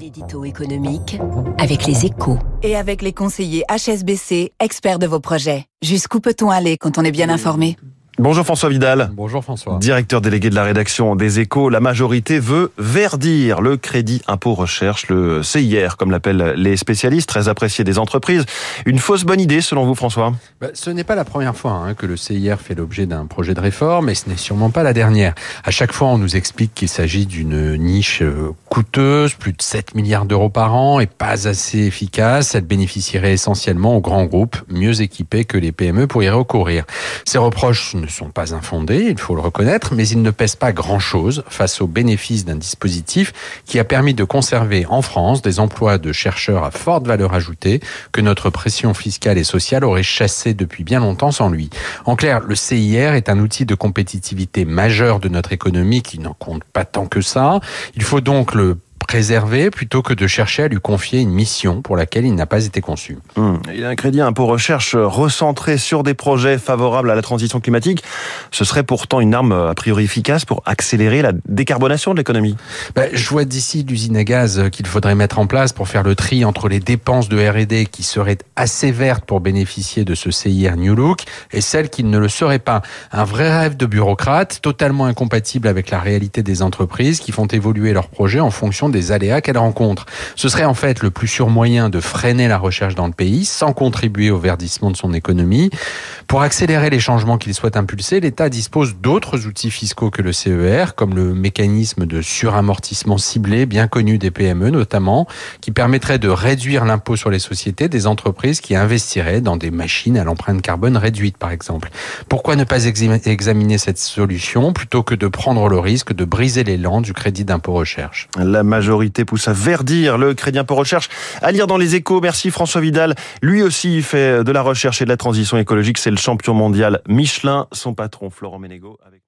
L'édito économique avec les échos. Et avec les conseillers HSBC, experts de vos projets. Jusqu'où peut-on aller quand on est bien informé? Bonjour François Vidal. Bonjour François. Directeur délégué de la rédaction des Échos, la majorité veut verdir le crédit impôt recherche, le CIR comme l'appellent les spécialistes, très apprécié des entreprises. Une fausse bonne idée selon vous François? Bah, Ce n'est pas la première fois hein, que le CIR fait l'objet d'un projet de réforme et ce n'est sûrement pas la dernière. À chaque fois on nous explique qu'il s'agit d'une niche euh, coûteuse, plus de 7 milliards d'euros par an et pas assez efficace. Elle bénéficierait essentiellement aux grands groupes mieux équipés que les PME pour y recourir. Ces reproches ne sont pas infondés, il faut le reconnaître, mais ils ne pèsent pas grand-chose face aux bénéfices d'un dispositif qui a permis de conserver en France des emplois de chercheurs à forte valeur ajoutée que notre pression fiscale et sociale aurait chassé depuis bien longtemps sans lui. En clair, le CIR est un outil de compétitivité majeur de notre économie qui n'en compte pas tant que ça. Il faut donc le préserver plutôt que de chercher à lui confier une mission pour laquelle il n'a pas été conçu. Hum, il a un crédit impôt recherche recentré sur des projets favorables à la transition climatique. Ce serait pourtant une arme a priori efficace pour accélérer la décarbonation de l'économie. Ben, je vois d'ici l'usine à gaz qu'il faudrait mettre en place pour faire le tri entre les dépenses de R&D qui seraient assez vertes pour bénéficier de ce CIR New Look et celles qui ne le seraient pas. Un vrai rêve de bureaucrate, totalement incompatible avec la réalité des entreprises qui font évoluer leurs projets en fonction des aléas qu'elle rencontre. Ce serait en fait le plus sûr moyen de freiner la recherche dans le pays sans contribuer au verdissement de son économie. Pour accélérer les changements qu'il souhaite impulser, l'État dispose d'autres outils fiscaux que le CER, comme le mécanisme de suramortissement ciblé, bien connu des PME notamment, qui permettrait de réduire l'impôt sur les sociétés des entreprises qui investiraient dans des machines à l'empreinte carbone réduite, par exemple. Pourquoi ne pas examiner cette solution plutôt que de prendre le risque de briser l'élan du crédit d'impôt recherche? La majorité pousse à verdir le crédit impôt recherche. À lire dans les échos, merci François Vidal. Lui aussi fait de la recherche et de la transition écologique. C'est le champion mondial Michelin, son patron Florent Ménégo. Avec...